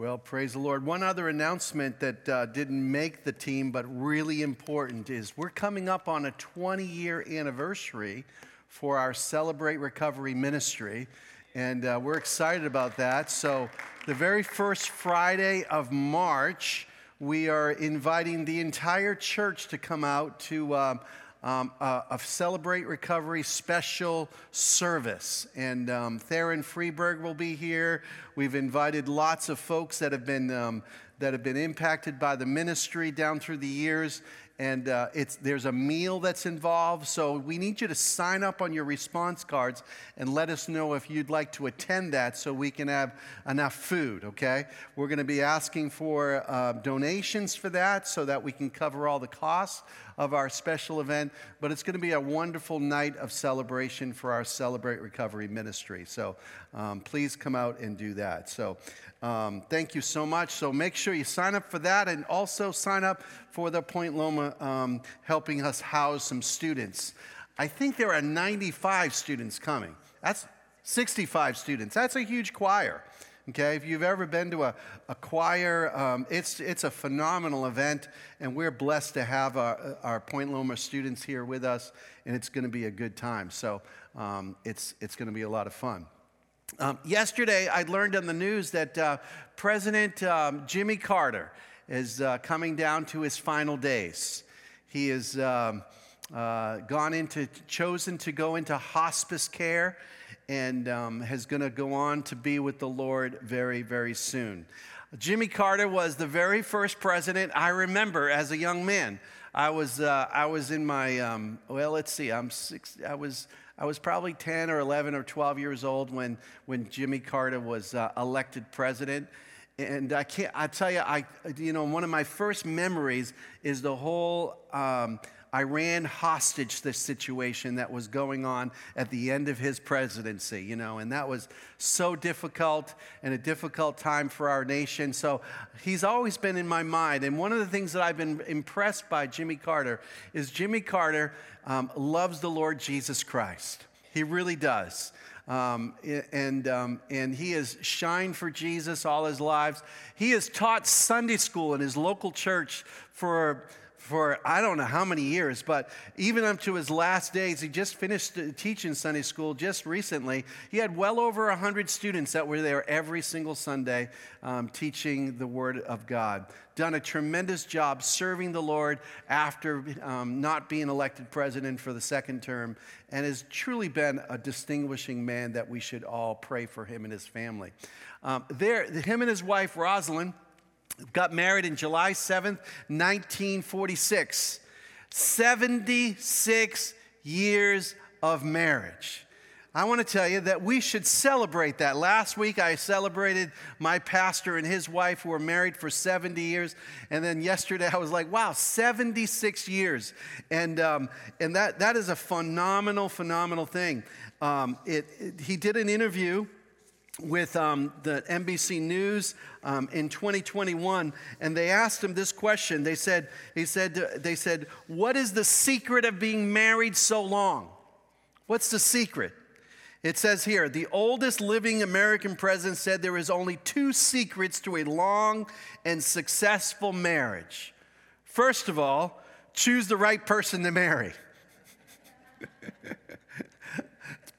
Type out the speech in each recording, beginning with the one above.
Well, praise the Lord. One other announcement that uh, didn't make the team, but really important, is we're coming up on a 20 year anniversary for our Celebrate Recovery ministry. And uh, we're excited about that. So, the very first Friday of March, we are inviting the entire church to come out to um, um, a, Celebrate Recovery special service. And um, Theron Freeberg will be here. We've invited lots of folks that have been, um, that have been impacted by the ministry down through the years and uh, it's, there's a meal that's involved. So we need you to sign up on your response cards and let us know if you'd like to attend that so we can have enough food, okay? We're going to be asking for uh, donations for that so that we can cover all the costs of our special event. But it's going to be a wonderful night of celebration for our Celebrate Recovery ministry. So um, please come out and do that. So um, thank you so much. So make sure you sign up for that and also sign up for the Point Loma um, helping us house some students. I think there are 95 students coming. That's 65 students. That's a huge choir. Okay, if you've ever been to a, a choir, um, it's, it's a phenomenal event, and we're blessed to have our, our Point Loma students here with us, and it's going to be a good time. So um, it's, it's going to be a lot of fun. Um, yesterday, I learned on the news that uh, President um, Jimmy Carter is uh, coming down to his final days. He has um, uh, gone into, chosen to go into hospice care and um, is going to go on to be with the Lord very, very soon. Jimmy Carter was the very first president I remember as a young man. I was, uh, I was in my, um, well, let's see, I'm six, I was, I was probably 10 or 11 or 12 years old when, when Jimmy Carter was uh, elected president. And I can't, I tell you, I, you know, one of my first memories is the whole um, Iran hostage the situation that was going on at the end of his presidency, you know, and that was so difficult and a difficult time for our nation. So he's always been in my mind. And one of the things that I've been impressed by Jimmy Carter is Jimmy Carter um, loves the Lord Jesus Christ. He really does. Um, and, um, and he has shined for Jesus all his lives. He has taught Sunday school in his local church for for I don't know how many years, but even up to his last days, he just finished teaching Sunday school just recently. He had well over 100 students that were there every single Sunday um, teaching the Word of God. Done a tremendous job serving the Lord after um, not being elected president for the second term, and has truly been a distinguishing man that we should all pray for him and his family. Um, there, him and his wife, Rosalynn, got married in July 7th, 1946. 76 years of marriage. I want to tell you that we should celebrate that. Last week I celebrated my pastor and his wife who were married for 70 years. And then yesterday I was like, wow, 76 years. And, um, and that, that is a phenomenal, phenomenal thing. Um, it, it, he did an interview with um, the NBC News um, in 2021, and they asked him this question. They said, he said, they said, what is the secret of being married so long? What's the secret? It says here, the oldest living American president said there is only two secrets to a long and successful marriage. First of all, choose the right person to marry.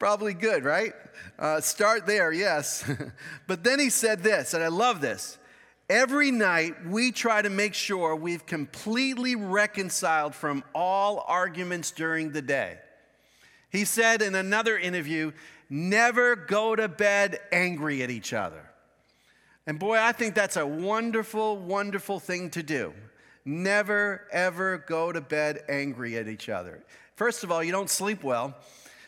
probably good, right? Uh, start there, yes. but then he said this, and I love this. Every night, we try to make sure we've completely reconciled from all arguments during the day. He said in another interview, never go to bed angry at each other. And boy, I think that's a wonderful, wonderful thing to do. Never, ever go to bed angry at each other. First of all, you don't sleep well.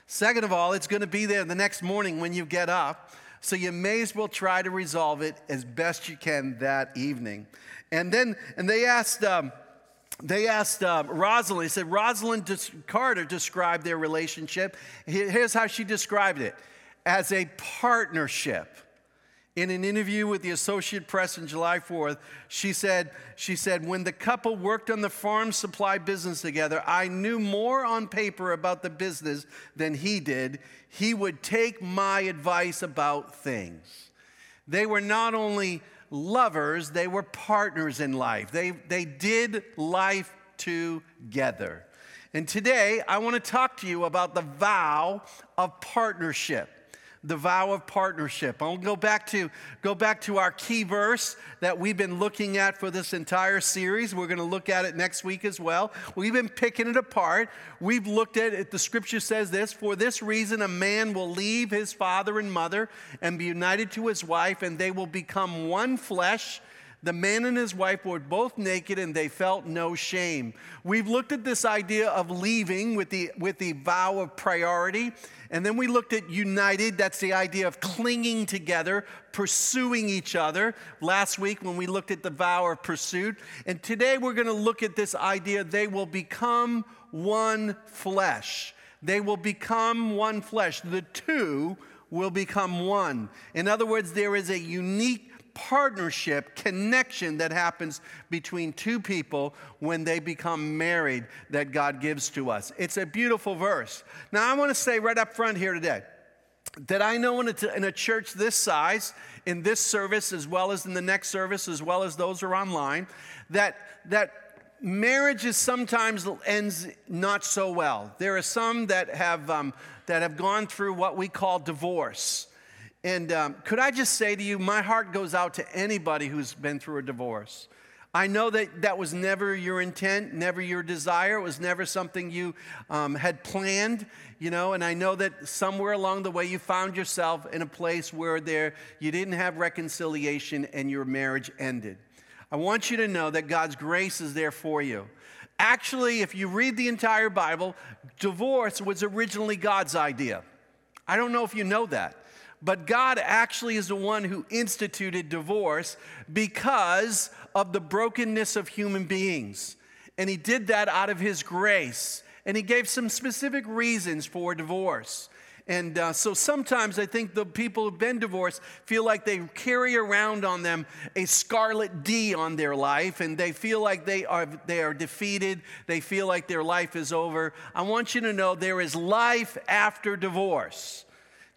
Second of all, it's going to be there the next morning when you get up. So you may as well try to resolve it as best you can that evening. And then, and they asked, um, they asked uh, Rosalynn, they said, Rosalynn Carter described their relationship. Here's how she described it as a partnership. In an interview with the Associated Press on July 4th, she said, she said, When the couple worked on the farm supply business together, I knew more on paper about the business than he did. He would take my advice about things. They were not only lovers, they were partners in life. They, they did life together. And today, I want to talk to you about the vow of partnership the vow of partnership. I'll go back to go back to our key verse that we've been looking at for this entire series. We're going to look at it next week as well. We've been picking it apart. We've looked at it. The scripture says this, for this reason a man will leave his father and mother and be united to his wife and they will become one flesh. The man and his wife were both naked and they felt no shame. We've looked at this idea of leaving with the, with the vow of priority. And then we looked at united. That's the idea of clinging together, pursuing each other. Last week when we looked at the vow of pursuit. And today we're going to look at this idea they will become one flesh. They will become one flesh. The two will become one. In other words, there is a unique partnership, connection that happens between two people when they become married that God gives to us. It's a beautiful verse. Now, I want to say right up front here today that I know in a, in a church this size, in this service, as well as in the next service, as well as those who are online, that, that marriage is sometimes ends not so well. There are some that have, um, that have gone through what we call divorce. And um, could I just say to you, my heart goes out to anybody who's been through a divorce. I know that that was never your intent, never your desire. It was never something you um, had planned, you know. And I know that somewhere along the way you found yourself in a place where there you didn't have reconciliation and your marriage ended. I want you to know that God's grace is there for you. Actually, if you read the entire Bible, divorce was originally God's idea. I don't know if you know that. But God actually is the one who instituted divorce because of the brokenness of human beings. And He did that out of His grace. And He gave some specific reasons for divorce. And uh, so sometimes I think the people who've been divorced feel like they carry around on them a scarlet D on their life, and they feel like they are, they are defeated. They feel like their life is over. I want you to know there is life after divorce.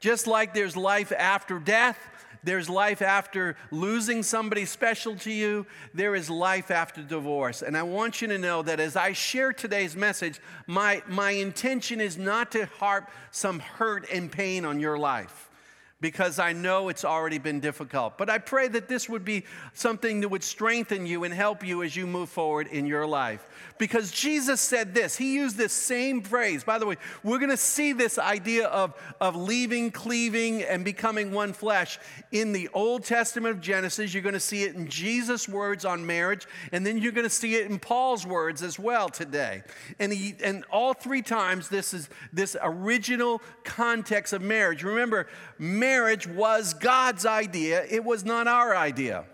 Just like there's life after death, there's life after losing somebody special to you. There is life after divorce. And I want you to know that as I share today's message, my, my intention is not to harp some hurt and pain on your life because I know it's already been difficult. But I pray that this would be something that would strengthen you and help you as you move forward in your life. Because Jesus said this, He used this same phrase. By the way, we're going to see this idea of, of leaving, cleaving, and becoming one flesh in the Old Testament of Genesis. You're going to see it in Jesus' words on marriage, and then you're going to see it in Paul's words as well today. And, he, and all three times, this is this original context of marriage. Remember, marriage marriage was God's idea, it was not our idea.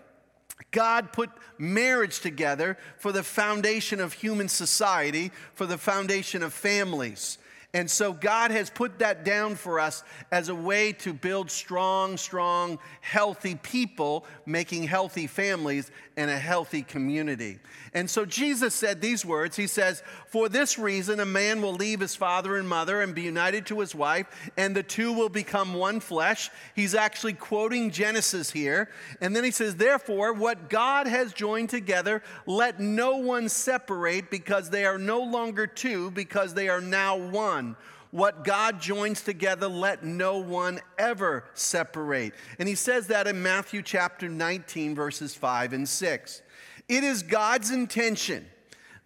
God put marriage together for the foundation of human society, for the foundation of families. And so God has put that down for us as a way to build strong, strong, healthy people, making healthy families and a healthy community. And so Jesus said these words He says, For this reason, a man will leave his father and mother and be united to his wife, and the two will become one flesh. He's actually quoting Genesis here. And then he says, Therefore, what God has joined together, let no one separate, because they are no longer two, because they are now one. What God joins together, let no one ever separate. And he says that in Matthew chapter 19, verses 5 and 6. It is God's intention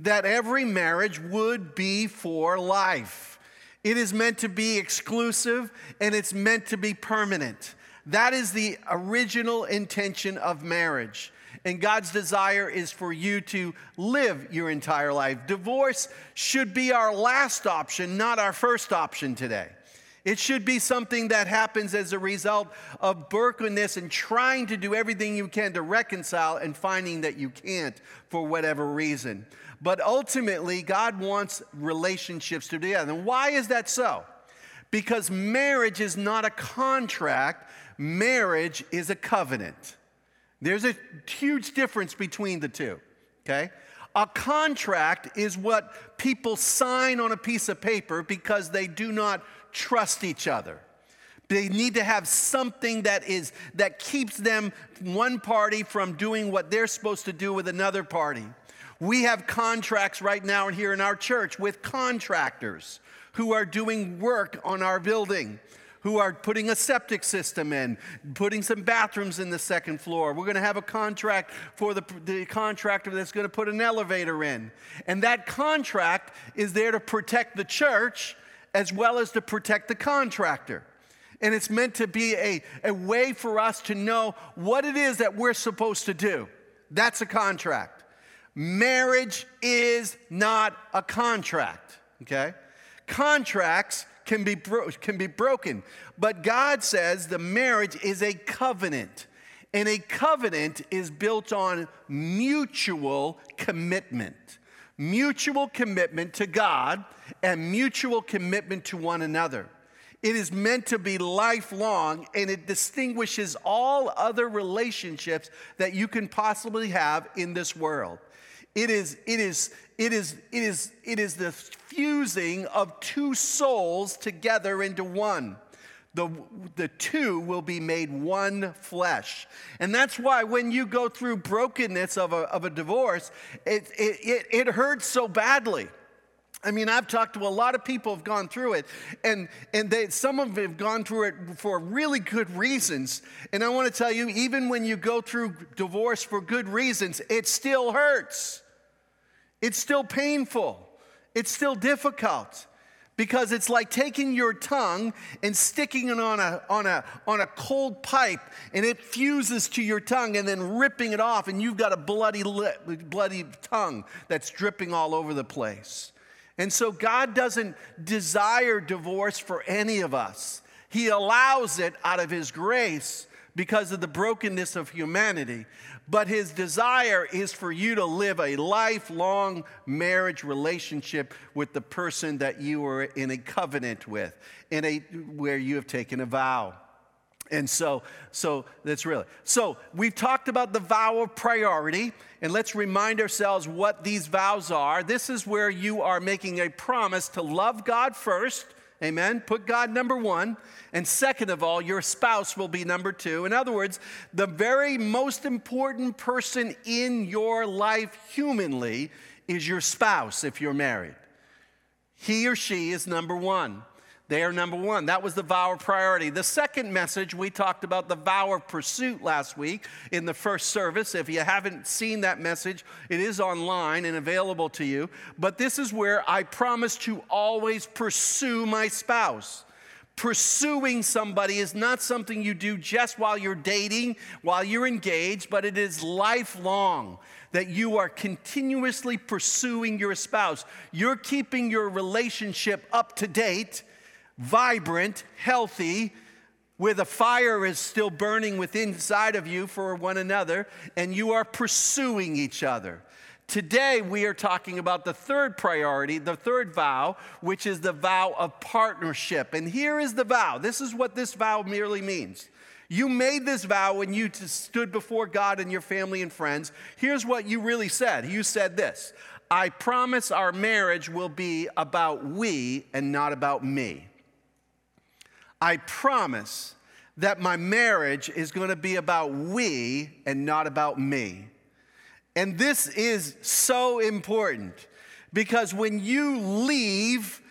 that every marriage would be for life. It is meant to be exclusive and it's meant to be permanent. That is the original intention of marriage. And God's desire is for you to live your entire life. Divorce should be our last option, not our first option today. It should be something that happens as a result of brokenness and trying to do everything you can to reconcile and finding that you can't for whatever reason. But ultimately, God wants relationships to be together. And why is that so? Because marriage is not a contract, marriage is a covenant. There's a huge difference between the two, okay? A contract is what people sign on a piece of paper because they do not trust each other. They need to have something that is that keeps them one party from doing what they're supposed to do with another party. We have contracts right now here in our church with contractors who are doing work on our building who are putting a septic system in, putting some bathrooms in the second floor. We're going to have a contract for the, the contractor that's going to put an elevator in. And that contract is there to protect the church as well as to protect the contractor. And it's meant to be a, a way for us to know what it is that we're supposed to do. That's a contract. Marriage is not a contract, okay? Contracts can be, bro- can be broken. But God says the marriage is a covenant. And a covenant is built on mutual commitment. Mutual commitment to God and mutual commitment to one another. It is meant to be lifelong and it distinguishes all other relationships that you can possibly have in this world. It is, it is, it is, it is, it is the fusing of two souls together into one. The, the two will be made one flesh. And that's why when you go through brokenness of a, of a divorce, it, it, it, it hurts so badly. I mean, I've talked to a lot of people who've gone through it, and, and they, some of them have gone through it for really good reasons. And I want to tell you, even when you go through divorce for good reasons, it still hurts. It's still painful. It's still difficult because it's like taking your tongue and sticking it on a, on, a, on a cold pipe and it fuses to your tongue and then ripping it off and you've got a bloody, lip, bloody tongue that's dripping all over the place. And so God doesn't desire divorce for any of us. He allows it out of His grace because of the brokenness of humanity. But his desire is for you to live a lifelong marriage relationship with the person that you are in a covenant with, in a where you have taken a vow. And so, so that's really. So we've talked about the vow of priority, and let's remind ourselves what these vows are. This is where you are making a promise to love God first, Amen. Put God number one. And second of all, your spouse will be number two. In other words, the very most important person in your life humanly is your spouse if you're married. He or she is number one. They are number one. That was the vow of priority. The second message, we talked about the vow of pursuit last week in the first service. If you haven't seen that message, it is online and available to you. But this is where I promise to always pursue my spouse. Pursuing somebody is not something you do just while you're dating, while you're engaged, but it is lifelong that you are continuously pursuing your spouse. You're keeping your relationship up to date vibrant, healthy, where the fire is still burning within inside of you for one another, and you are pursuing each other. Today, we are talking about the third priority, the third vow, which is the vow of partnership. And here is the vow. This is what this vow merely means. You made this vow when you stood before God and your family and friends. Here's what you really said you said this I promise our marriage will be about we and not about me. I promise that my marriage is going to be about we and not about me. And this is so important because when you leave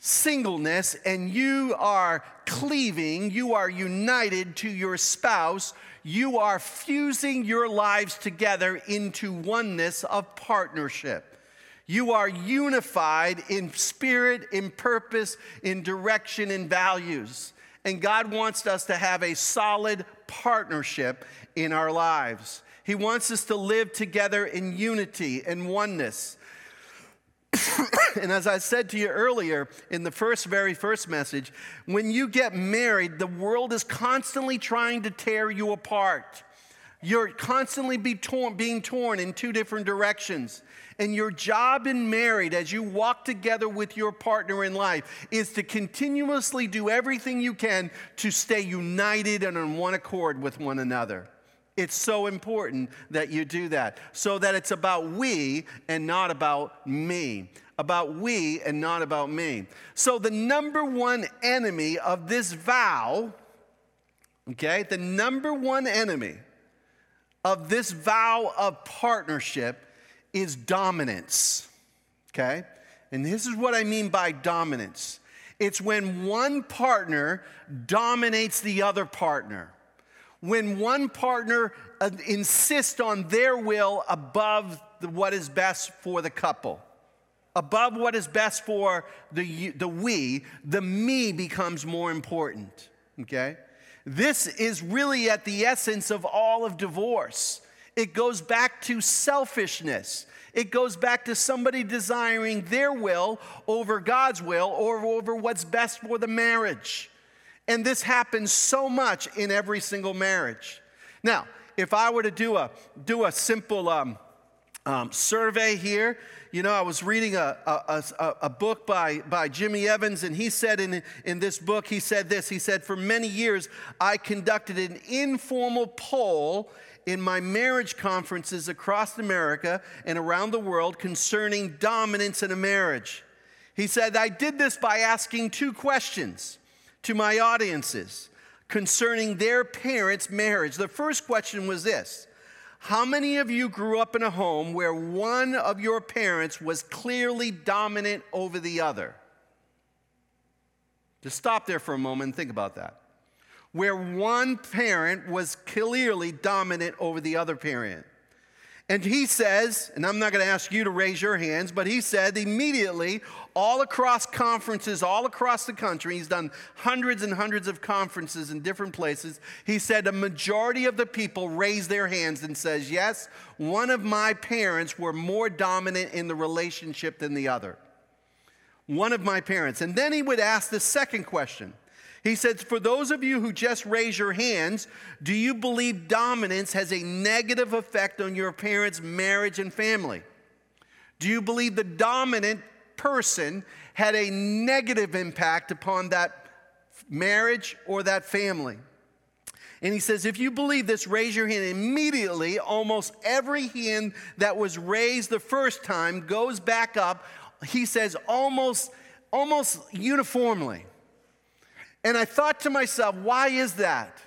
singleness and you are cleaving, you are united to your spouse, you are fusing your lives together into oneness of partnership. You are unified in spirit, in purpose, in direction, in values. And God wants us to have a solid partnership in our lives. He wants us to live together in unity and oneness. and as I said to you earlier in the first, very first message, when you get married, the world is constantly trying to tear you apart. You're constantly be torn, being torn in two different directions. And your job in married, as you walk together with your partner in life, is to continuously do everything you can to stay united and on one accord with one another. It's so important that you do that so that it's about we and not about me. About we and not about me. So, the number one enemy of this vow, okay, the number one enemy of this vow of partnership is dominance, okay? And this is what I mean by dominance it's when one partner dominates the other partner when one partner uh, insists on their will above what is best for the couple, above what is best for the, the we, the me becomes more important. Okay? This is really at the essence of all of divorce. It goes back to selfishness. It goes back to somebody desiring their will over God's will or over what's best for the marriage. And this happens so much in every single marriage. Now, if I were to do a, do a simple um, um, survey here, you know, I was reading a, a, a, a, book by, by Jimmy Evans, and he said in, in this book, he said this. He said, For many years, I conducted an informal poll in my marriage conferences across America and around the world concerning dominance in a marriage. He said, I did this by asking two questions to my audiences concerning their parents' marriage. The first question was this How many of you grew up in a home where one of your parents was clearly dominant over the other? Just stop there for a moment and think about that. Where one parent was clearly dominant over the other parent. And he says, and I'm not going to ask you to raise your hands, but he said immediately, all across conferences, all across the country, he's done hundreds and hundreds of conferences in different places. He said a majority of the people raise their hands and says, yes, one of my parents were more dominant in the relationship than the other. One of my parents. And then he would ask the second question. He says, For those of you who just raise your hands, do you believe dominance has a negative effect on your parents' marriage and family? Do you believe the dominant person had a negative impact upon that marriage or that family? And he says, if you believe this, raise your hand. Immediately, almost every hand that was raised the first time goes back up. He says, almost, almost uniformly. And I thought to myself, why is that?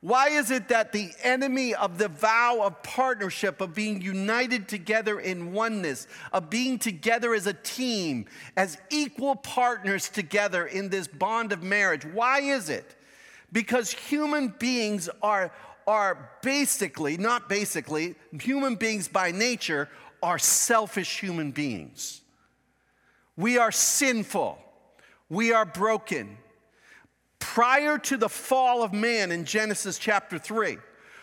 Why is it that the enemy of the vow of partnership, of being united together in oneness, of being together as a team, as equal partners together in this bond of marriage, why is it? Because human beings are, are basically, not basically, human beings by nature are selfish human beings. We are sinful, we are broken prior to the fall of man in Genesis chapter 3,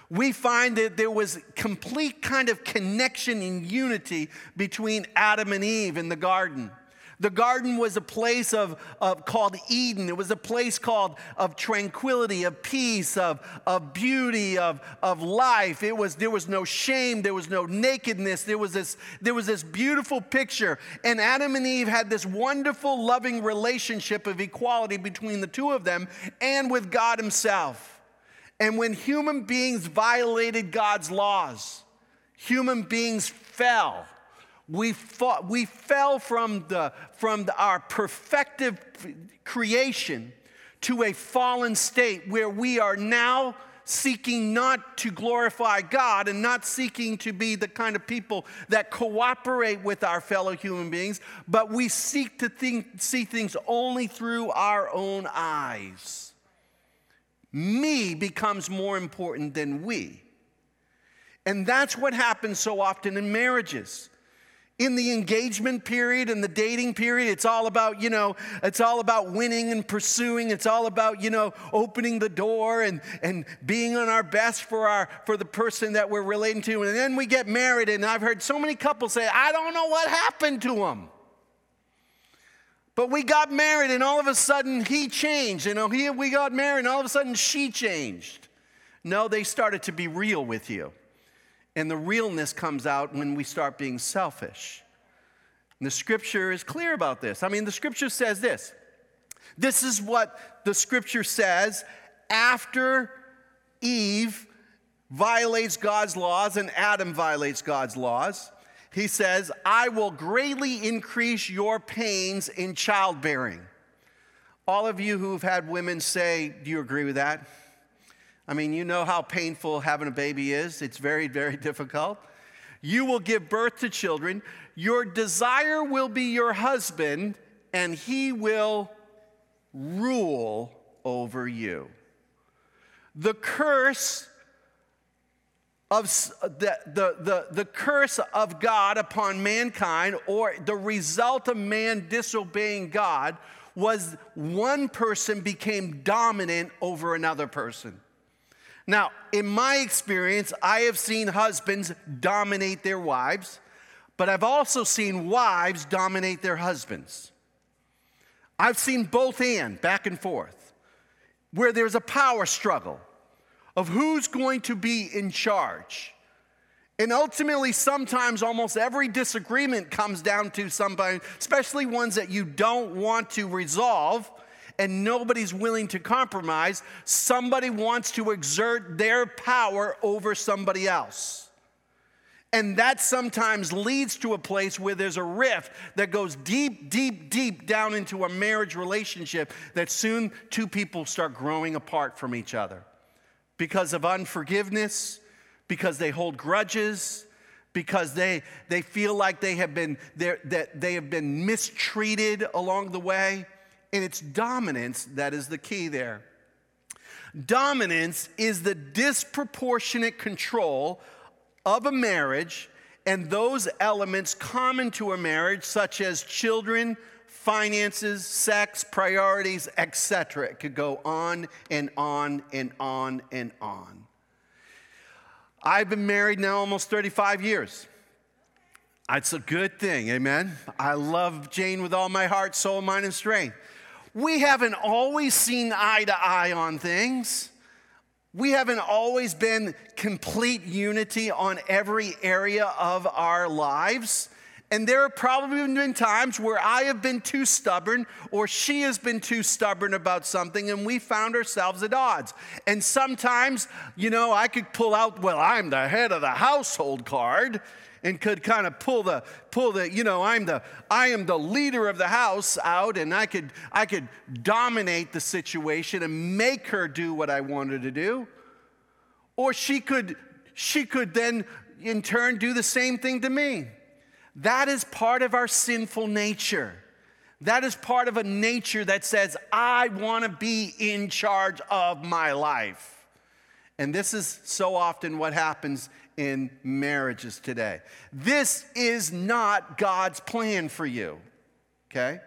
we find that there was complete kind of connection and unity between Adam and Eve in the garden. The garden was a place of, of, called Eden. It was a place called of tranquility, of peace, of, of beauty, of, of life. It was, there was no shame, there was no nakedness. There was, this, there was this beautiful picture. And Adam and Eve had this wonderful, loving relationship of equality between the two of them and with God Himself. And when human beings violated God's laws, human beings fell we, fought, we fell from, the, from the, our perfective creation to a fallen state where we are now seeking not to glorify God and not seeking to be the kind of people that cooperate with our fellow human beings, but we seek to think, see things only through our own eyes. Me becomes more important than we. And that's what happens so often in marriages in the engagement period and the dating period it's all about you know it's all about winning and pursuing. It's all about you know opening the door and and being on our best for our for the person that we're relating to. And then we get married and i've heard so many couples say i don't know what happened to them but we got married and all of a sudden he changed. You know he, we got married and all of a sudden she changed. No they started to be real with you and the realness comes out when we start being selfish. And the scripture is clear about this. I mean, the scripture says this. This is what the scripture says after Eve violates God's laws and Adam violates God's laws, he says, I will greatly increase your pains in childbearing. All of you who've had women say, Do you agree with that? I mean, you know how painful having a baby is. It's very, very difficult. You will give birth to children. Your desire will be your husband, and he will rule over you. The curse of the, the, the, the curse of God upon mankind, or the result of man disobeying God, was one person became dominant over another person. Now, in my experience, I have seen husbands dominate their wives, but I've also seen wives dominate their husbands. I've seen both and back and forth, where there's a power struggle of who's going to be in charge. And ultimately, sometimes almost every disagreement comes down to somebody, especially ones that you don't want to resolve and nobody's willing to compromise. Somebody wants to exert their power over somebody else. And that sometimes leads to a place where there's a rift that goes deep, deep, deep down into a marriage relationship that soon two people start growing apart from each other because of unforgiveness because they hold grudges, because they, they feel like they have been that they have been mistreated along the way. And it's dominance that is the key there. Dominance is the disproportionate control of a marriage and those elements common to a marriage, such as children, finances, sex, priorities, etc. It could go on and on and on and on. I've been married now almost 35 years. It's a good thing, amen? I love Jane with all my heart, soul, mind, and strength. We haven't always seen eye to eye on things. We haven't always been complete unity on every area of our lives. And there have probably been times where I have been too stubborn or she has been too stubborn about something and we found ourselves at odds. And sometimes, you know, I could pull out, well, I'm the head of the household card and could kind of pull the pull the you know i'm the i am the leader of the house out and i could i could dominate the situation and make her do what i wanted to do or she could she could then in turn do the same thing to me that is part of our sinful nature. That is part of a nature that says, I want to be in charge of my life. And this is so often what happens in marriages today. This is not God's plan for you, okay?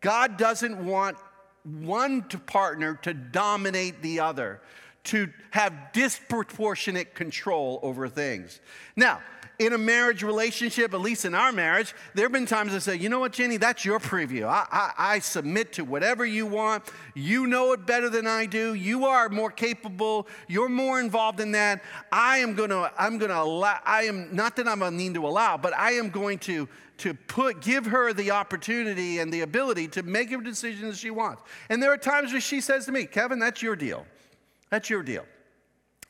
God doesn't want one to partner to dominate the other, to have disproportionate control over things. Now, in a marriage relationship, at least in our marriage, there have been times I say, you know what, Jenny, that's your preview. I, I, I, submit to whatever you want. You know it better than I do. You are more capable. You're more involved in that. I am going to, I'm going to allow, I am, not that I'm a need to allow, but I am going to, to put, give her the opportunity and the ability to make a decision as she wants. And there are times where she says to me, Kevin, that's your deal. That's your deal.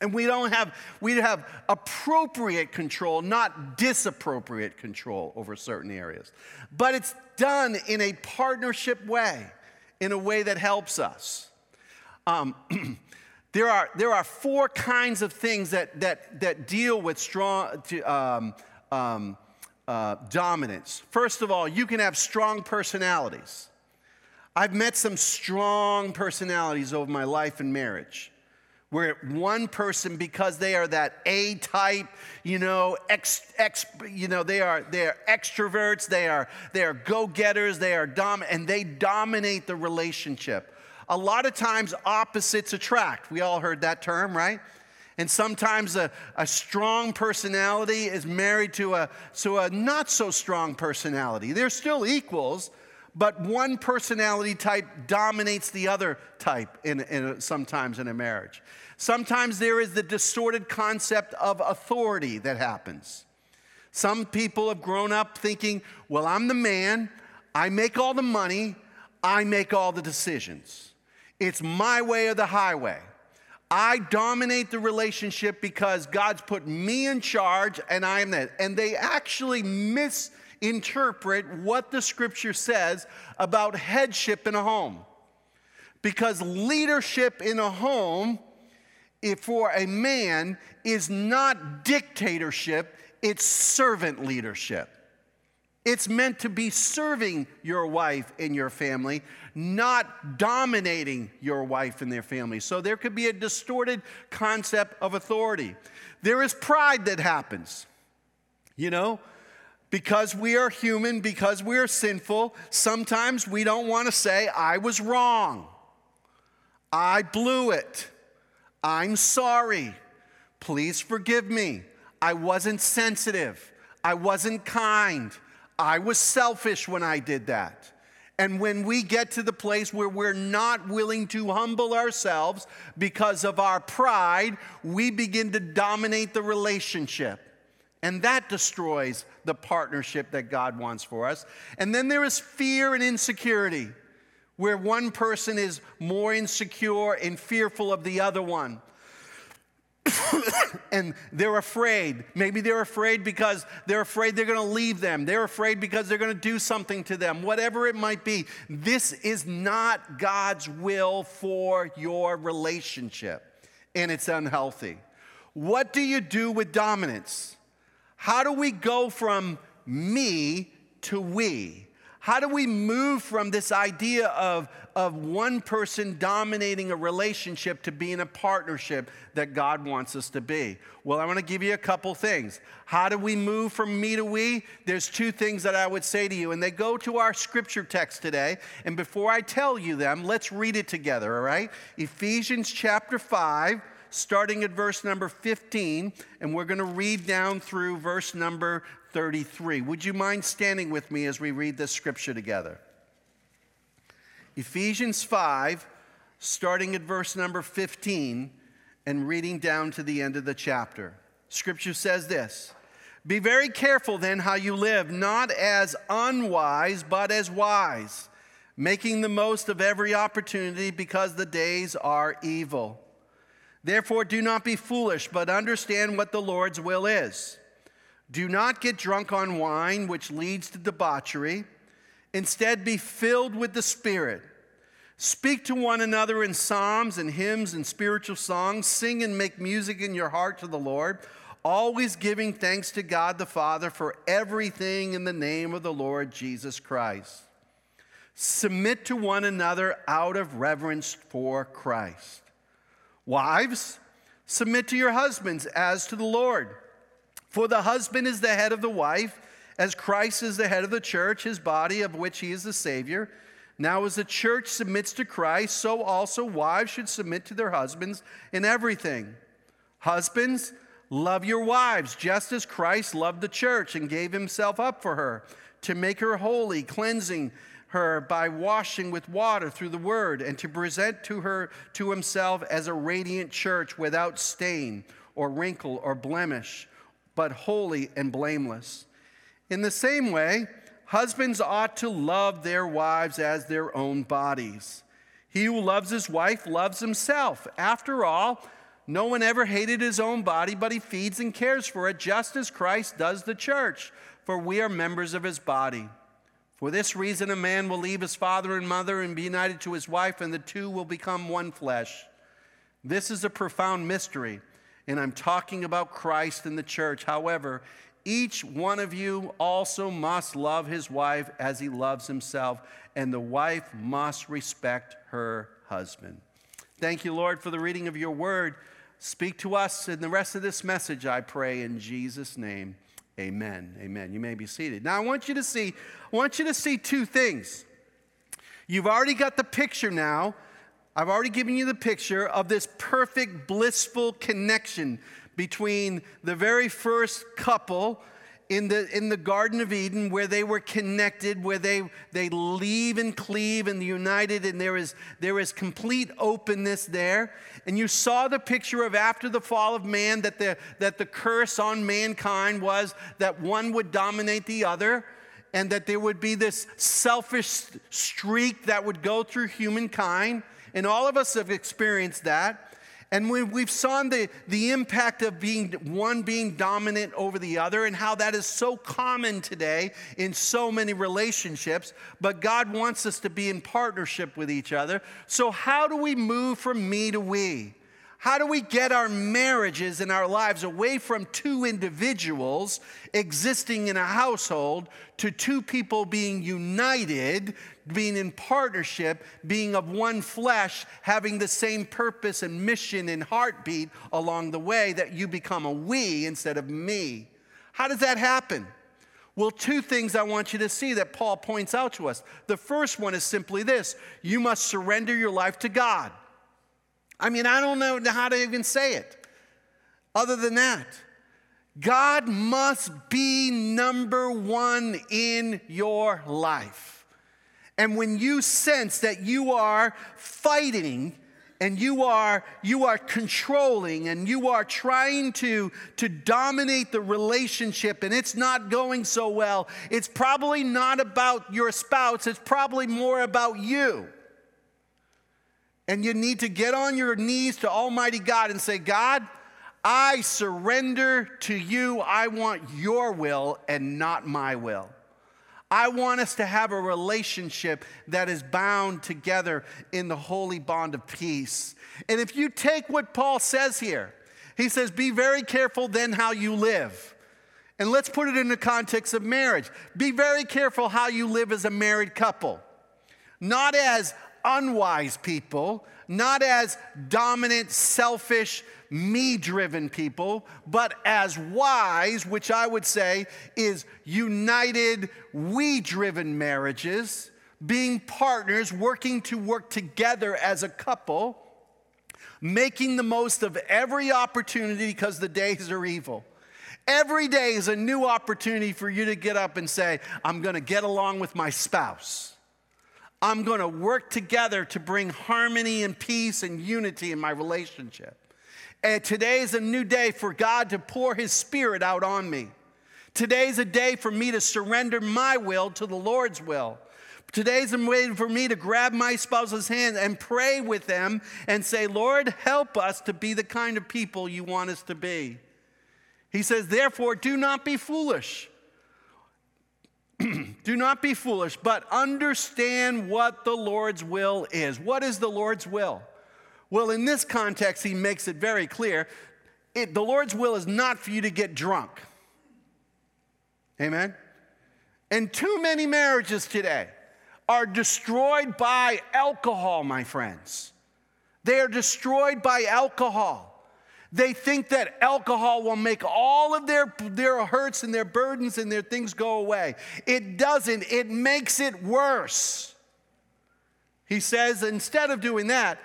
And we don't have, we have appropriate control, not disappropriate control over certain areas. But it's done in a partnership way, in a way that helps us. Um, there, are, there are four kinds of things that, that, that deal with strong um, um, uh, dominance. First of all, you can have strong personalities. I've met some strong personalities over my life and marriage where one person because they are that a type you know ex, ex you know they are they are extroverts they are they are go-getters they are and they dominate the relationship. A lot of times opposites attract. We all heard that term right? And sometimes a, a strong personality is married to a, to a not so strong personality. They're still equals, but one personality type dominates the other type in, in sometimes in a marriage. Sometimes there is the distorted concept of authority that happens. Some people have grown up thinking, well, I'm the man, I make all the money, I make all the decisions. It's my way or the highway. I dominate the relationship because God's put me in charge and I am that. And they actually misinterpret what the scripture says about headship in a home. Because leadership in a home, for a man, is not dictatorship, it's servant leadership. It's meant to be serving your wife and your family, not dominating your wife and their family. So there could be a distorted concept of authority. There is pride that happens. You know, because we are human, because we are sinful, sometimes we don't want to say, I was wrong. I blew it. I'm sorry. Please forgive me. I wasn't sensitive. I wasn't kind. I was selfish when I did that. And when we get to the place where we're not willing to humble ourselves because of our pride, we begin to dominate the relationship. And that destroys the partnership that God wants for us. And then there is fear and insecurity, where one person is more insecure and fearful of the other one. and they're afraid. Maybe they're afraid because they're afraid they're going to leave them. They're afraid because they're going to do something to them. Whatever it might be, this is not God's will for your relationship, and it's unhealthy. What do you do with dominance? How do we go from me to we? How do we move from this idea of, of one person dominating a relationship to being a partnership that God wants us to be? Well, I want to give you a couple things. How do we move from me to we? There's two things that I would say to you, and they go to our scripture text today. And before I tell you them, let's read it together, all right? Ephesians chapter 5 starting at verse number 15, and we're going to read down through verse number 33. Would you mind standing with me as we read this scripture together? Ephesians 5, starting at verse number 15 and reading down to the end of the chapter. Scripture says this Be very careful then how you live, not as unwise, but as wise, making the most of every opportunity because the days are evil. Therefore, do not be foolish, but understand what the Lord's will is. Do not get drunk on wine, which leads to debauchery. Instead, be filled with the Spirit. Speak to one another in psalms and hymns and spiritual songs. Sing and make music in your heart to the Lord, always giving thanks to God the Father for everything in the name of the Lord Jesus Christ. Submit to one another out of reverence for Christ. Wives, submit to your husbands as to the Lord. For the husband is the head of the wife, as Christ is the head of the church, his body, of which he is the Savior. Now, as the church submits to Christ, so also wives should submit to their husbands in everything. Husbands, love your wives, just as Christ loved the church and gave himself up for her, to make her holy, cleansing her by washing with water through the word, and to present to her to himself as a radiant church without stain or wrinkle or blemish but holy and blameless. In the same way, husbands ought to love their wives as their own bodies. He who loves his wife loves himself. After all, no one ever hated his own body, but he feeds and cares for it, just as Christ does the church, for we are members of his body. For this reason, a man will leave his father and mother and be united to his wife, and the two will become one flesh. This is a profound mystery and I'm talking about Christ and the church. However, each one of you also must love his wife as he loves himself, and the wife must respect her husband. Thank you, Lord, for the reading of your word. Speak to us in the rest of this message, I pray, in Jesus' name. Amen. Amen. You may be seated. Now I want you to see, I want you to see two things. You've already got the picture now I've already given you the picture of this perfect, blissful connection between the very first couple in the, in the Garden of Eden where they were connected, where they, they leave and cleave and united, and there is, there is complete openness there. And you saw the picture of after the fall of man that the, that the curse on mankind was that one would dominate the other and that there would be this selfish streak that would go through humankind. And all of us have experienced that. And we, we've seen the, the impact of being one being dominant over the other and how that is so common today in so many relationships. But God wants us to be in partnership with each other. So, how do we move from me to we? How do we get our marriages and our lives away from two individuals existing in a household to two people being united, being in partnership, being of one flesh, having the same purpose and mission and heartbeat along the way that you become a we instead of me? How does that happen? Well, two things I want you to see that Paul points out to us. The first one is simply this you must surrender your life to God. I mean, I don't know how to even say it other than that. God must be number one in your life. And when you sense that you are fighting and you are you are controlling and you are trying to to dominate the relationship and it's not going so well it's probably not about your spouse it's probably more about you and you need to get on your knees to Almighty God and say, God, I surrender to you. I want your will and not my will. I want us to have a relationship that is bound together in the holy bond of peace. And if you take what Paul says here, he says, Be very careful then how you live. And let's put it in the context of marriage. Be very careful how you live as a married couple. Not as unwise people, not as dominant, selfish, me driven people, but as wise, which I would say is united, we driven marriages, being partners, working to work together as a couple, making the most of every opportunity because the days are evil. Every day is a new opportunity for you to get up and say, I'm going to get along with my spouse. I'm going to work together to bring harmony and peace and unity in my relationship. And today is a new day for God to pour His Spirit out on me. Today is a day for me to surrender my will to the Lord's will. Today's a way for me to grab my spouse's hand and pray with them and say, Lord, help us to be the kind of people you want us to be. He says, therefore, do not be foolish Do not be foolish, but understand what the Lord's will is. What is the Lord's will? Well, in this context, he makes it very clear it, the Lord's will is not for you to get drunk. Amen? And too many marriages today are destroyed by alcohol, my friends. They are destroyed by alcohol. They think that alcohol will make all of their, their hurts and their burdens and their things go away. It doesn't, it makes it worse. He says, instead of doing that,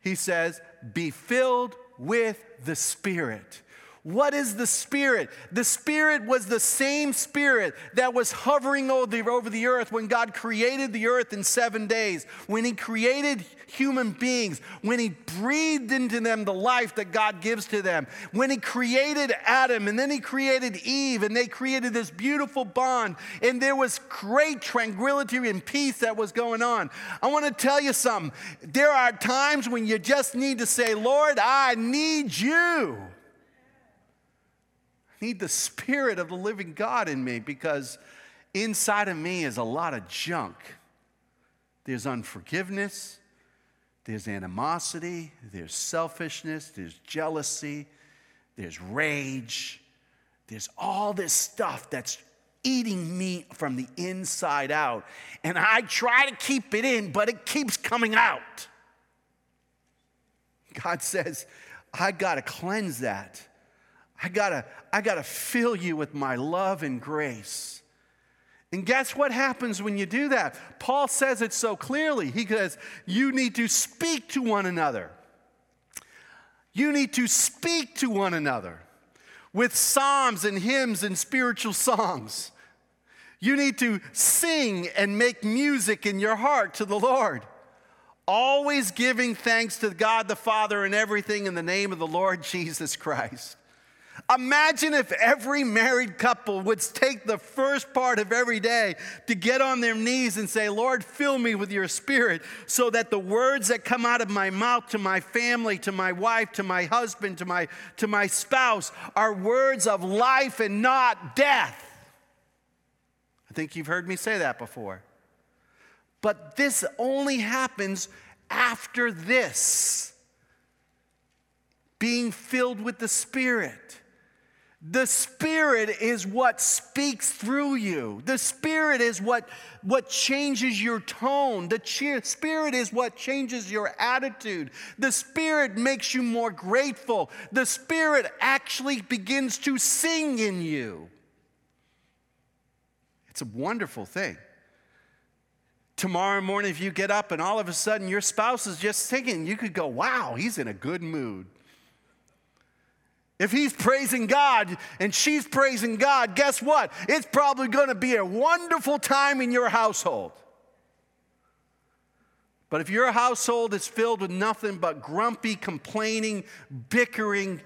he says, be filled with the Spirit. What is the Spirit? The Spirit was the same Spirit that was hovering over the, earth when God created the earth in seven days, when He created human beings, when He breathed into them the life that God gives to them, when He created Adam and then He created Eve and they created this beautiful bond, and there was great tranquility and peace that was going on. I want to tell you something. There are times when you just need to say, Lord, I need you need the Spirit of the living God in me because inside of me is a lot of junk. There's unforgiveness, there's animosity, there's selfishness, there's jealousy, there's rage, there's all this stuff that's eating me from the inside out. And I try to keep it in, but it keeps coming out. God says, I got to cleanse that. I gotta, I gotta fill you with my love and grace. And guess what happens when you do that? Paul says it so clearly. He says, You need to speak to one another. You need to speak to one another with psalms and hymns and spiritual songs. You need to sing and make music in your heart to the Lord. Always giving thanks to God the Father and everything in the name of the Lord Jesus Christ. Imagine if every married couple would take the first part of every day to get on their knees and say, Lord, fill me with your spirit so that the words that come out of my mouth to my family, to my wife, to my husband, to my, to my spouse are words of life and not death. I think you've heard me say that before. But this only happens after this being filled with the Spirit. The Spirit is what speaks through you. The Spirit is what, what changes your tone. The Spirit is what changes your attitude. The Spirit makes you more grateful. The Spirit actually begins to sing in you. It's a wonderful thing. Tomorrow morning, if you get up and all of a sudden your spouse is just singing, you could go, wow, he's in a good mood. If he's praising God and she's praising God, guess what? It's probably going to be a wonderful time in your household. But if your household is filled with nothing but grumpy, complaining, bickering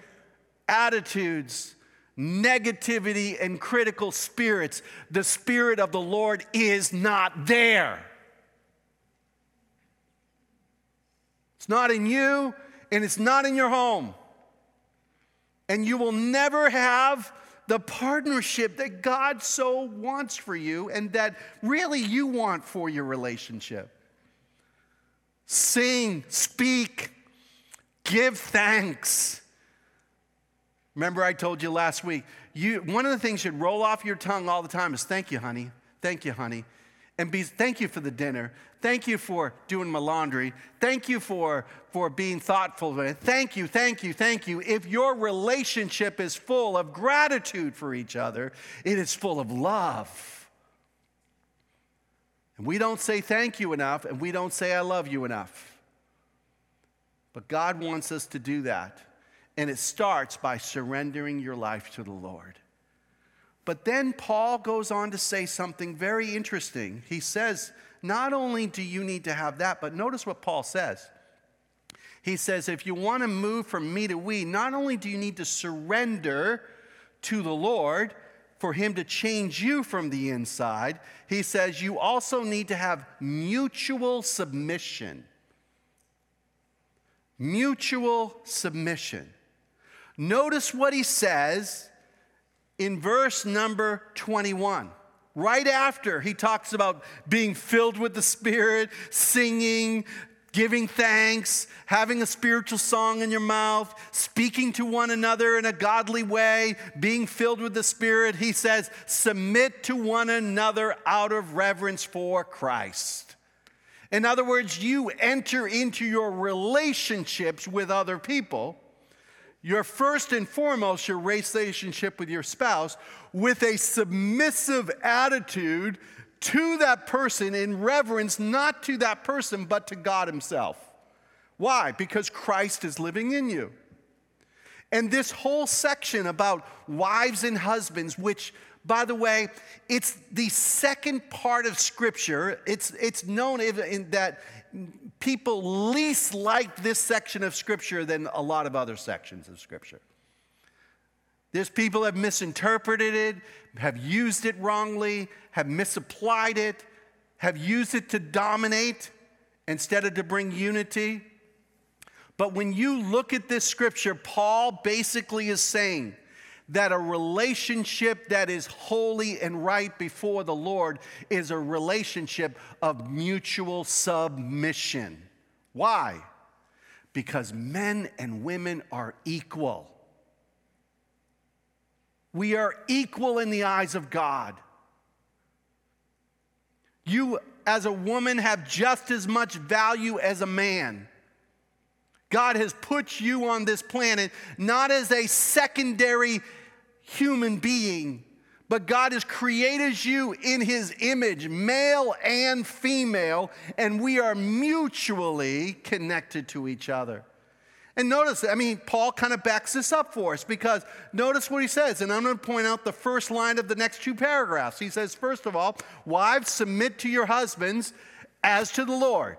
attitudes, negativity, and critical spirits, the Spirit of the Lord is not there. It's not in you, and it's not in your home and you will never have the partnership that God so wants for you and that really you want for your relationship. Sing, speak, give thanks. Remember, I told you last week, you, one of the things should roll off your tongue all the time is thank you, honey. Thank you, honey and be thank you for the dinner thank you for doing my laundry. Thank you for for being thoughtful thank you thank you thank you. If your relationship is full of gratitude for each other it is full of love. And we don't say thank you enough and we don't say i love you enough. But god wants us to do that. And it starts by surrendering your life to the lord. But then Paul goes on to say something very interesting. He says, not only do you need to have that, but notice what Paul says. He says, if you want to move from me to we, not only do you need to surrender to the Lord for Him to change you from the inside, he says, you also need to have mutual submission. Mutual submission. Notice what he says in verse number 21. Right after he talks about being filled with the Spirit, singing, giving thanks, having a spiritual song in your mouth, speaking to one another in a godly way, being filled with the Spirit, he says, submit to one another out of reverence for Christ. In other words, you enter into your relationships with other people your first and foremost, your relationship with your spouse with a submissive attitude to that person in reverence, not to that person, but to God Himself. Why? Because Christ is living in you. And this whole section about wives and husbands, which, by the way, it's the second part of Scripture. It's, it's known in that people least like this section of Scripture than a lot of other sections of Scripture. There's people have misinterpreted it, have used it wrongly, have misapplied it, have used it to dominate instead of to bring unity. But when you look at this scripture, Paul basically is saying that a relationship that is holy and right before the Lord is a relationship of mutual submission. Why? Because men and women are equal. We are equal in the eyes of God. You, as a woman, have just as much value as a man. God has put you on this planet not as a secondary human being, but God has created you in His image, male and female, and we are mutually connected to each other. And notice, I mean, Paul kind of backs this up for us because notice what he says, and I'm going to point out the first line of the next two paragraphs. He says, first of all, wives, submit to your husbands as to the Lord.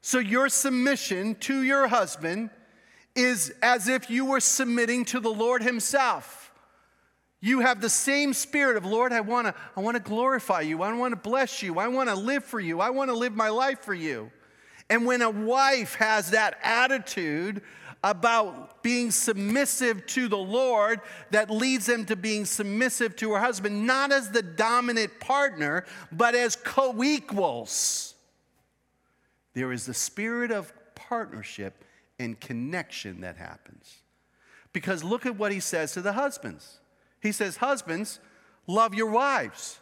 So your submission to your husband is as if you were submitting to the Lord Himself. You have the same spirit of, Lord, I wanna, I wanna glorify you. I wanna bless you. I wanna live for you. I wanna live my life for you. And when a wife has that attitude about being submissive to the Lord that leads them to being submissive to her husband, not as the dominant partner, but as co equals. There is the spirit of partnership and connection that happens. Because look at what he says to the husbands. He says, Husbands, love your wives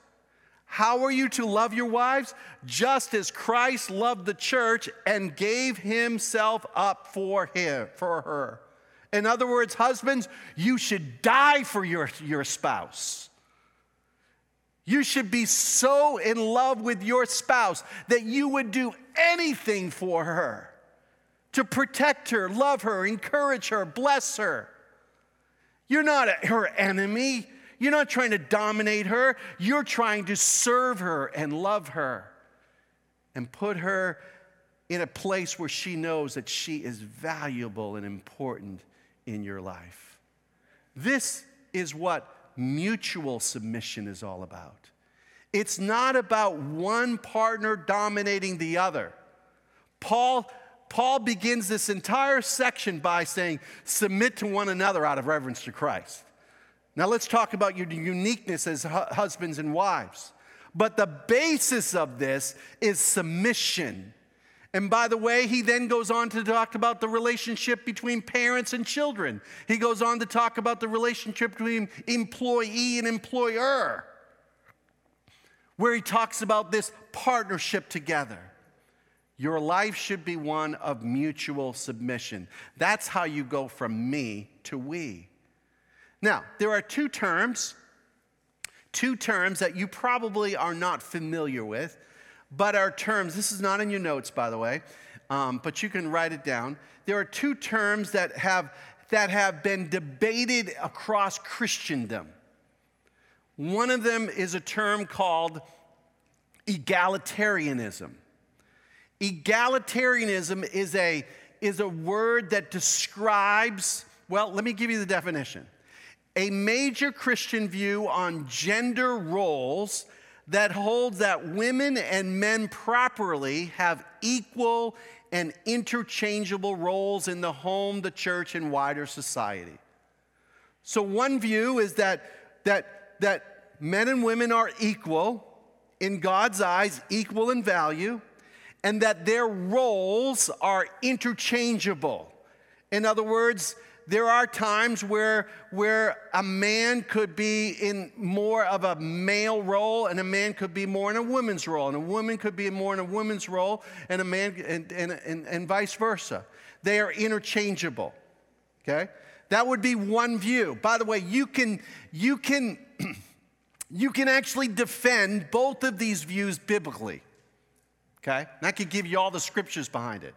how are you to love your wives? Just as Christ loved the church and gave himself up for him, for her. In other words, husbands, you should die for your, your spouse. You should be so in love with your spouse that you would do anything for her to protect her, love her, encourage her, bless her. You're not her enemy. You're not trying to dominate her, you're trying to serve her and love her and put her in a place where she knows that she is valuable and important in your life. This is what mutual submission is all about. It's not about one partner dominating the other. Paul, Paul begins this entire section by saying, Submit to one another out of reverence to Christ. Now let's talk about your uniqueness as husbands and wives. But the basis of this is submission. And by the way, he then goes on to talk about the relationship between parents and children. He goes on to talk about the relationship between employee and employer, where he talks about this partnership together. Your life should be one of mutual submission. That's how you go from me to we. Now, there are two terms, two terms that you probably are not familiar with, but are terms, this is not in your notes, by the way, um, but you can write it down. There are two terms that have, that have been debated across Christendom. One of them is a term called egalitarianism. Egalitarianism is a, is a word that describes, well, let me give you the definition a major Christian view on gender roles that holds that women and men properly have equal and interchangeable roles in the home, the church, and wider society. So, one view is that, that, that men and women are equal in God's eyes, equal in value, and that their roles are interchangeable. In other words, there are times where, where a man could be in more of a male role and a man could be more in a woman's role, and a woman could be more in a woman's role and a man, and, and, and, and vice versa. They are interchangeable. Okay? That would be one view. By the way, you can, you can, you can actually defend both of these views biblically. Okay? And I could give you all the scriptures behind it.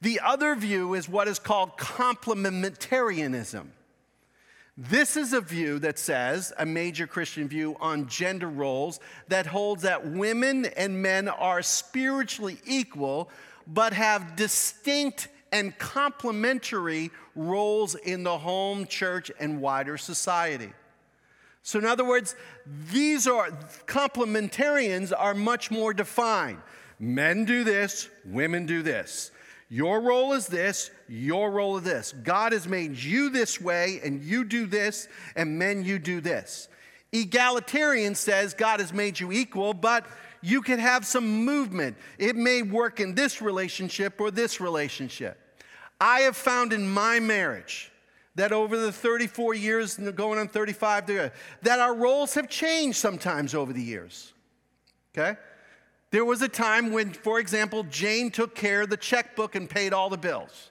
The other view is what is called complementarianism. This is a view that says, a major Christian view on gender roles, that holds that women and men are spiritually equal, but have distinct and complementary roles in the home, church, and wider society. So, in other words, these are complementarians are much more defined. Men do this, women do this. Your role is this, your role is this. God has made you this way, and you do this, and men, you do this. Egalitarian says God has made you equal, but you can have some movement. It may work in this relationship or this relationship. I have found in my marriage that over the 34 years, going on 35, that our roles have changed sometimes over the years. Okay? There was a time when, for example, Jane took care of the checkbook and paid all the bills.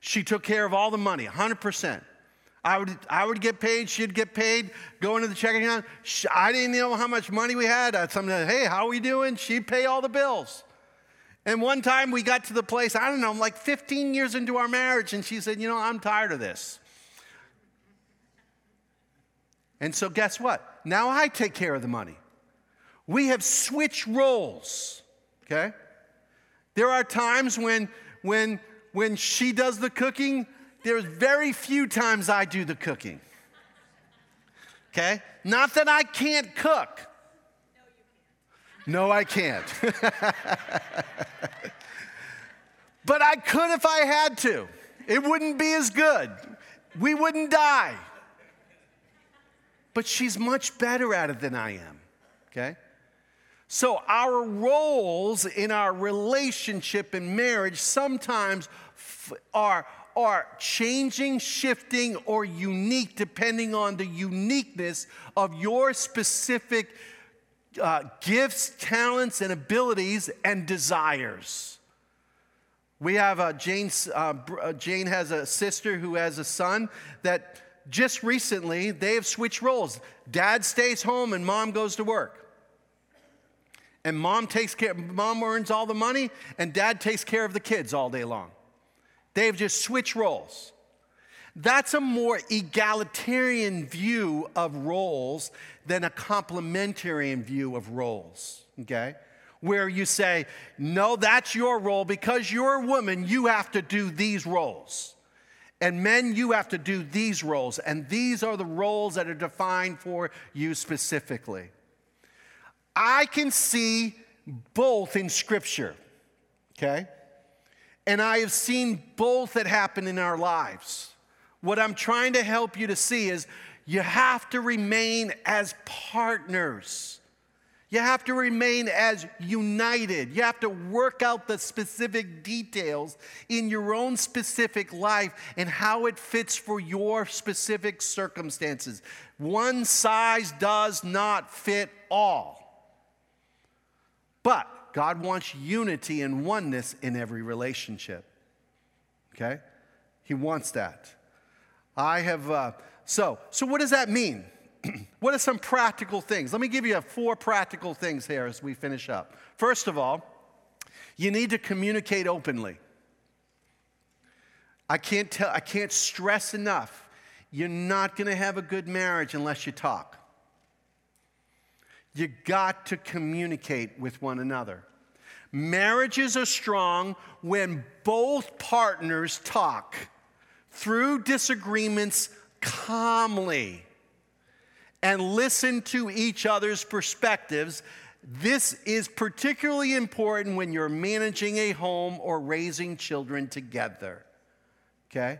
She took care of all the money, 100%. I would, I would get paid, she'd get paid, go into the checking account. I didn't know how much money we had. I'd something, hey, how are we doing? She'd pay all the bills. And one time we got to the place, I don't know, like 15 years into our marriage, and she said, you know, I'm tired of this. And so guess what? Now I take care of the money. We have switched roles, okay? There are times when, when, when she does the cooking, there's very few times I do the cooking. Okay? Not that I can't cook. No, I can't. but I could if I had to. It wouldn't be as good. We wouldn't die. But she's much better at it than I am. Okay? So, our roles in our relationship and marriage sometimes are, are changing, shifting, or unique depending on the uniqueness of your specific uh, gifts, talents, and abilities and desires. We have Jane, uh, uh, Jane has a sister who has a son that just recently they have switched roles. Dad stays home and mom goes to work and mom takes care mom earns all the money and dad takes care of the kids all day long. They've just switched roles. That's a more egalitarian view of roles than a complementarian view of roles okay? Where you say no that's your role. Because you're a woman you have to do these roles. And men, you have to do these roles, and these are the roles that are defined for you specifically. I can see both in Scripture, okay? And I have seen both that happen in our lives. What I'm trying to help you to see is you have to remain as partners. You have to remain as united. You have to work out the specific details in your own specific life and how it fits for your specific circumstances. One size does not fit all. But God wants unity and oneness in every relationship. Okay? He wants that. I have, uh, so, so what does that mean? what are some practical things? Let me give you four practical things here as we finish up. First of all, you need to communicate openly. I can't tell, I can't stress enough. You're not going to have a good marriage unless you talk. You got to communicate with one another. Marriages are strong when both partners talk through disagreements calmly and listen to each other's perspectives. This is particularly important when you're managing a home or raising children together. Okay?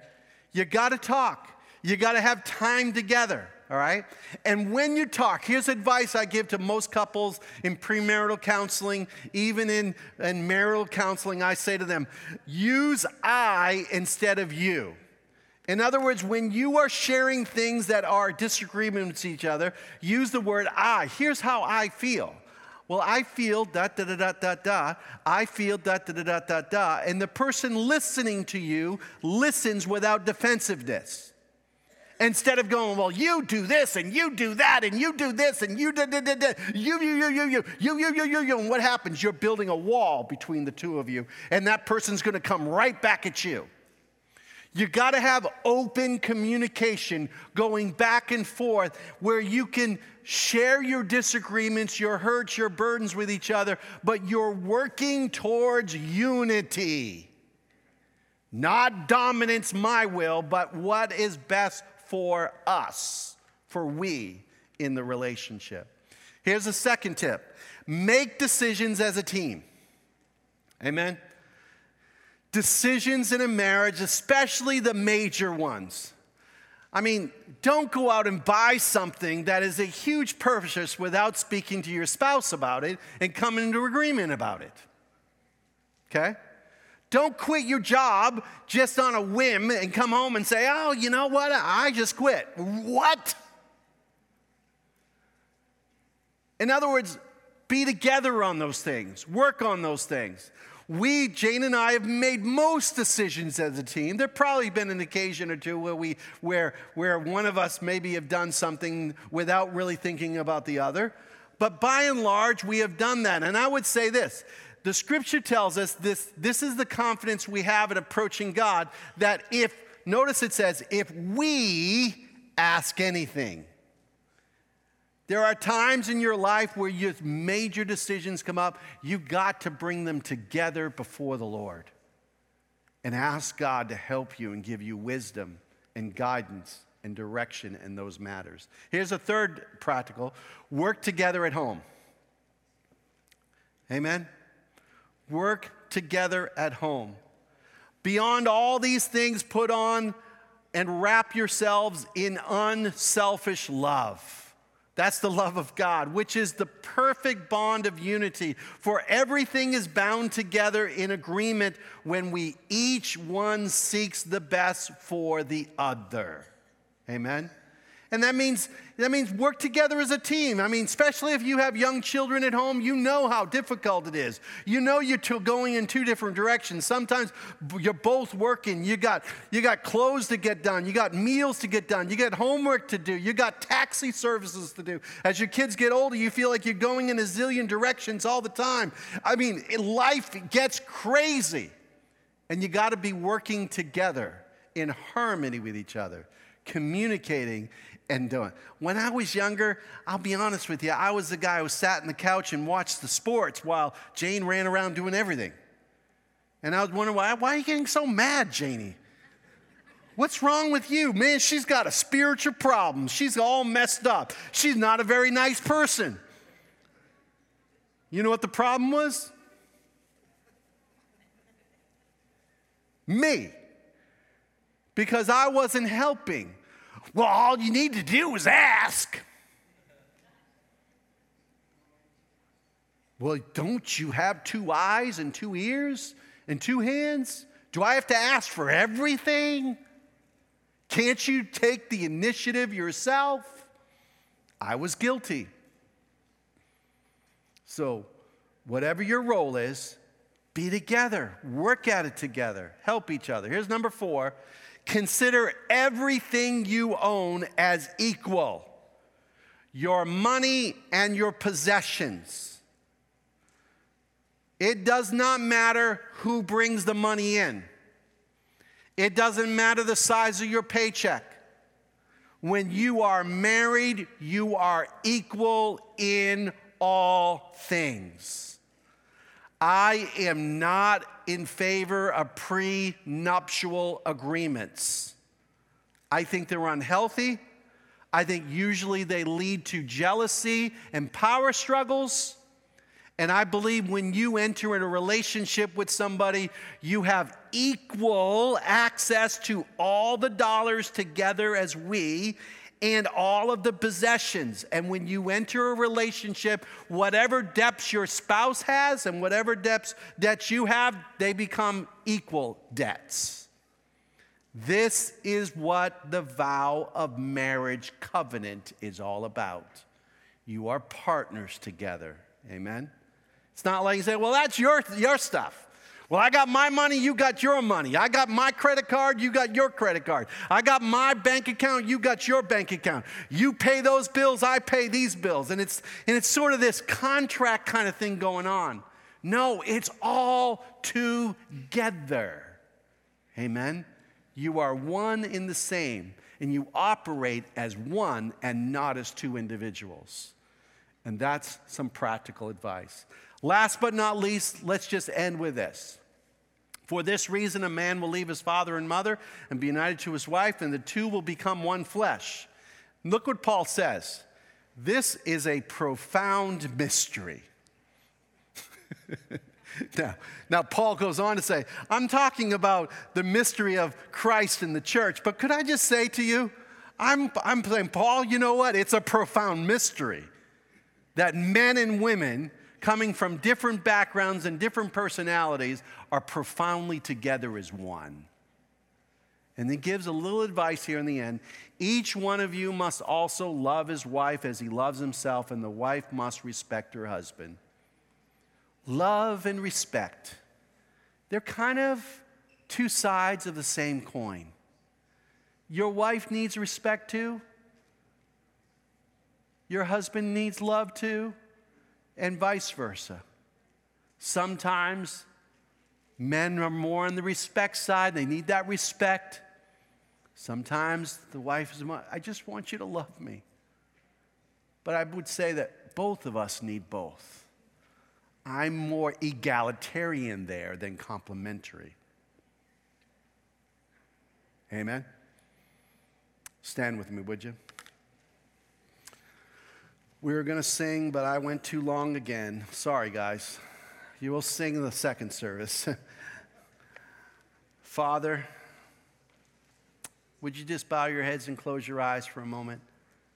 You got to talk. You got to have time together all right? And when you talk, here's advice I give to most couples in premarital counseling, even in, in marital counseling. I say to them, use I instead of you. In other words, when you are sharing things that are disagreements with each other, use the word I. Here's how I feel. Well, I feel da da da da da da. I feel da da da da da da. And the person listening to you listens without defensiveness. Instead of going, well, you do this and you do that and you do this and you da da da da you you you you you you you you you you and what happens? You're building a wall between the two of you, and that person's going to come right back at you. You got to have open communication going back and forth where you can share your disagreements, your hurts, your burdens with each other, but you're working towards unity. Not dominance, my will, but what is best for us, for we in the relationship. Here's a second tip make decisions as a team. Amen? Decisions in a marriage, especially the major ones. I mean, don't go out and buy something that is a huge purchase without speaking to your spouse about it and coming into agreement about it. Okay? Don't quit your job just on a whim and come home and say, oh, you know what? I just quit. What? In other words, be together on those things, work on those things. We, Jane and I, have made most decisions as a team. There probably been an occasion or two where we, where, where one of us maybe have done something without really thinking about the other. But by and large, we have done that. And I would say this the scripture tells us this, this is the confidence we have in approaching God that if, notice it says, if we ask anything, there are times in your life where your major decisions come up. You've got to bring them together before the Lord and ask God to help you and give you wisdom and guidance and direction in those matters. Here's a third practical work together at home. Amen? Work together at home. Beyond all these things, put on and wrap yourselves in unselfish love. That's the love of God, which is the perfect bond of unity. For everything is bound together in agreement when we each one seeks the best for the other. Amen. And that means, that means work together as a team. I mean, especially if you have young children at home, you know how difficult it is. You know you're going in two different directions. Sometimes you're both working. You got, you got clothes to get done. You got meals to get done. You got homework to do. You got taxi services to do. As your kids get older, you feel like you're going in a zillion directions all the time. I mean, life gets crazy. And you got to be working together in harmony with each other communicating and doing. When I was younger, I'll be honest with you, I was the guy who sat in the couch and watched the sports while Jane ran around doing everything. And I was wondering, why, why are you getting so mad, Janie? What's wrong with you? Man, she's got a spiritual problem. She's all messed up. She's not a very nice person. You know what the problem was? Me. Because I wasn't helping. Well, all you need to do is ask. Well, don't you have two eyes and two ears and two hands? Do I have to ask for everything? Can't you take the initiative yourself? I was guilty. So, whatever your role is, be together, work at it together, help each other. Here's number four Consider everything you own as equal your money and your possessions. It does not matter who brings the money in, it doesn't matter the size of your paycheck. When you are married, you are equal in all things. I am not in favor of prenuptial agreements. I think they're unhealthy. I think usually they lead to jealousy and power struggles. And I believe when you enter in a relationship with somebody, you have equal access to all the dollars together as we, and all of the possessions. And when you enter a relationship, whatever debts your spouse has and whatever debts, debts you have, they become equal debts. This is what the vow of marriage covenant is all about. You are partners together. Amen? It's not like you say, well, that's your, your stuff. Well, I got my money, you got your money. I got my credit card, you got your credit card. I got my bank account, you got your bank account. You pay those bills, I pay these bills. And it's, and it's sort of this contract kind of thing going on. No, it's all together. Amen? You are one in the same, and you operate as one and not as two individuals. And that's some practical advice. Last but not least, let's just end with this. For this reason, a man will leave his father and mother and be united to his wife, and the two will become one flesh. Look what Paul says. This is a profound mystery. now, now, Paul goes on to say, I'm talking about the mystery of Christ in the church, but could I just say to you, I'm, I'm saying, Paul, you know what? It's a profound mystery that men and women coming from different backgrounds and different personalities, are profoundly together as one. And he gives a little advice here in the end. Each one of you must also love his wife as he loves himself, and the wife must respect her husband. Love and respect, they're kind of two sides of the same coin. Your wife needs respect too. Your husband needs love too and vice versa. Sometimes men are more on the respect side, they need that respect. Sometimes the wife is, more. I just want you to love me. But I would say that both of us need both. I'm more egalitarian there than complementary. Amen. Stand with me, would you? We were going to sing, but I went too long again. Sorry, guys. You will sing in the second service. Father, would you just bow your heads and close your eyes for a moment?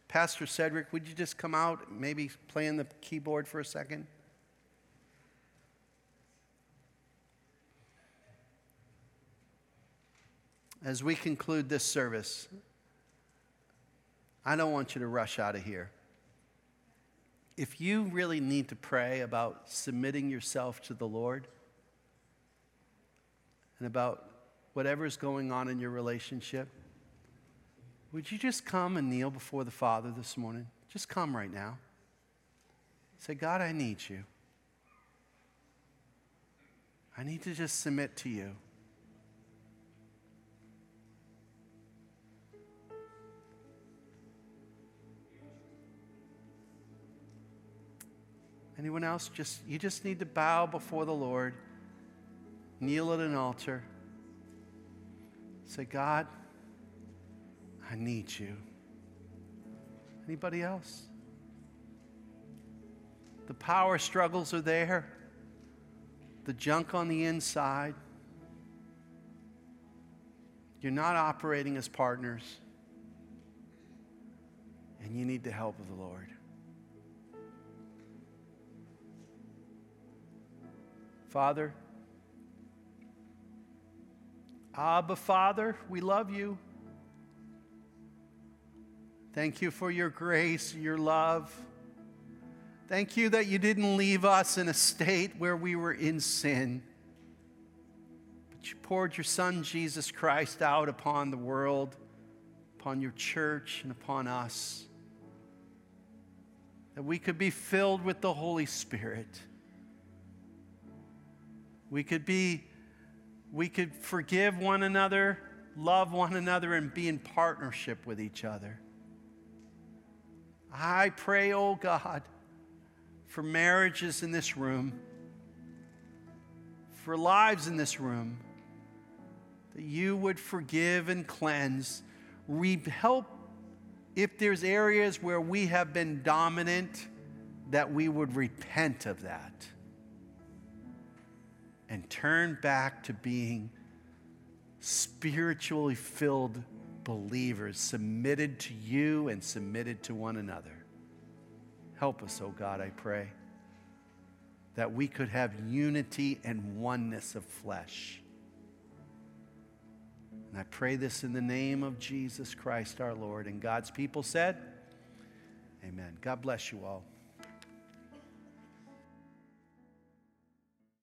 Pastor Cedric, would you just come out, maybe play playing the keyboard for a second? As we conclude this service, I don't want you to rush out of here. If you really need to pray about submitting yourself to the Lord and about whatever's going on in your relationship, would you just come and kneel before the Father this morning? Just come right now. Say, God, I need you. I need to just submit to you. Anyone else? Just you just need to bow before the Lord, kneel at an altar. Say, God, I need you. Anybody else? The power struggles are there, the junk on the inside. You're not operating as partners, and you need the help of the Lord. Father, Abba, Father, we love you. Thank you for your grace, your love. Thank you that you didn't leave us in a state where we were in sin, but you poured your Son, Jesus Christ, out upon the world, upon your church, and upon us, that we could be filled with the Holy Spirit. We could be, we could forgive one another, love one another, and be in partnership with each other. I pray, oh God, for marriages in this room, for lives in this room, that you would forgive and cleanse. Re- help if there's areas where we have been dominant, that we would repent of that and turn back to being spiritually filled believers submitted to you and submitted to one another. Help us, oh God, I pray, that we could have unity and oneness of flesh. And I pray this in the name of Jesus Christ our Lord. And God's people said, Amen. God bless you all.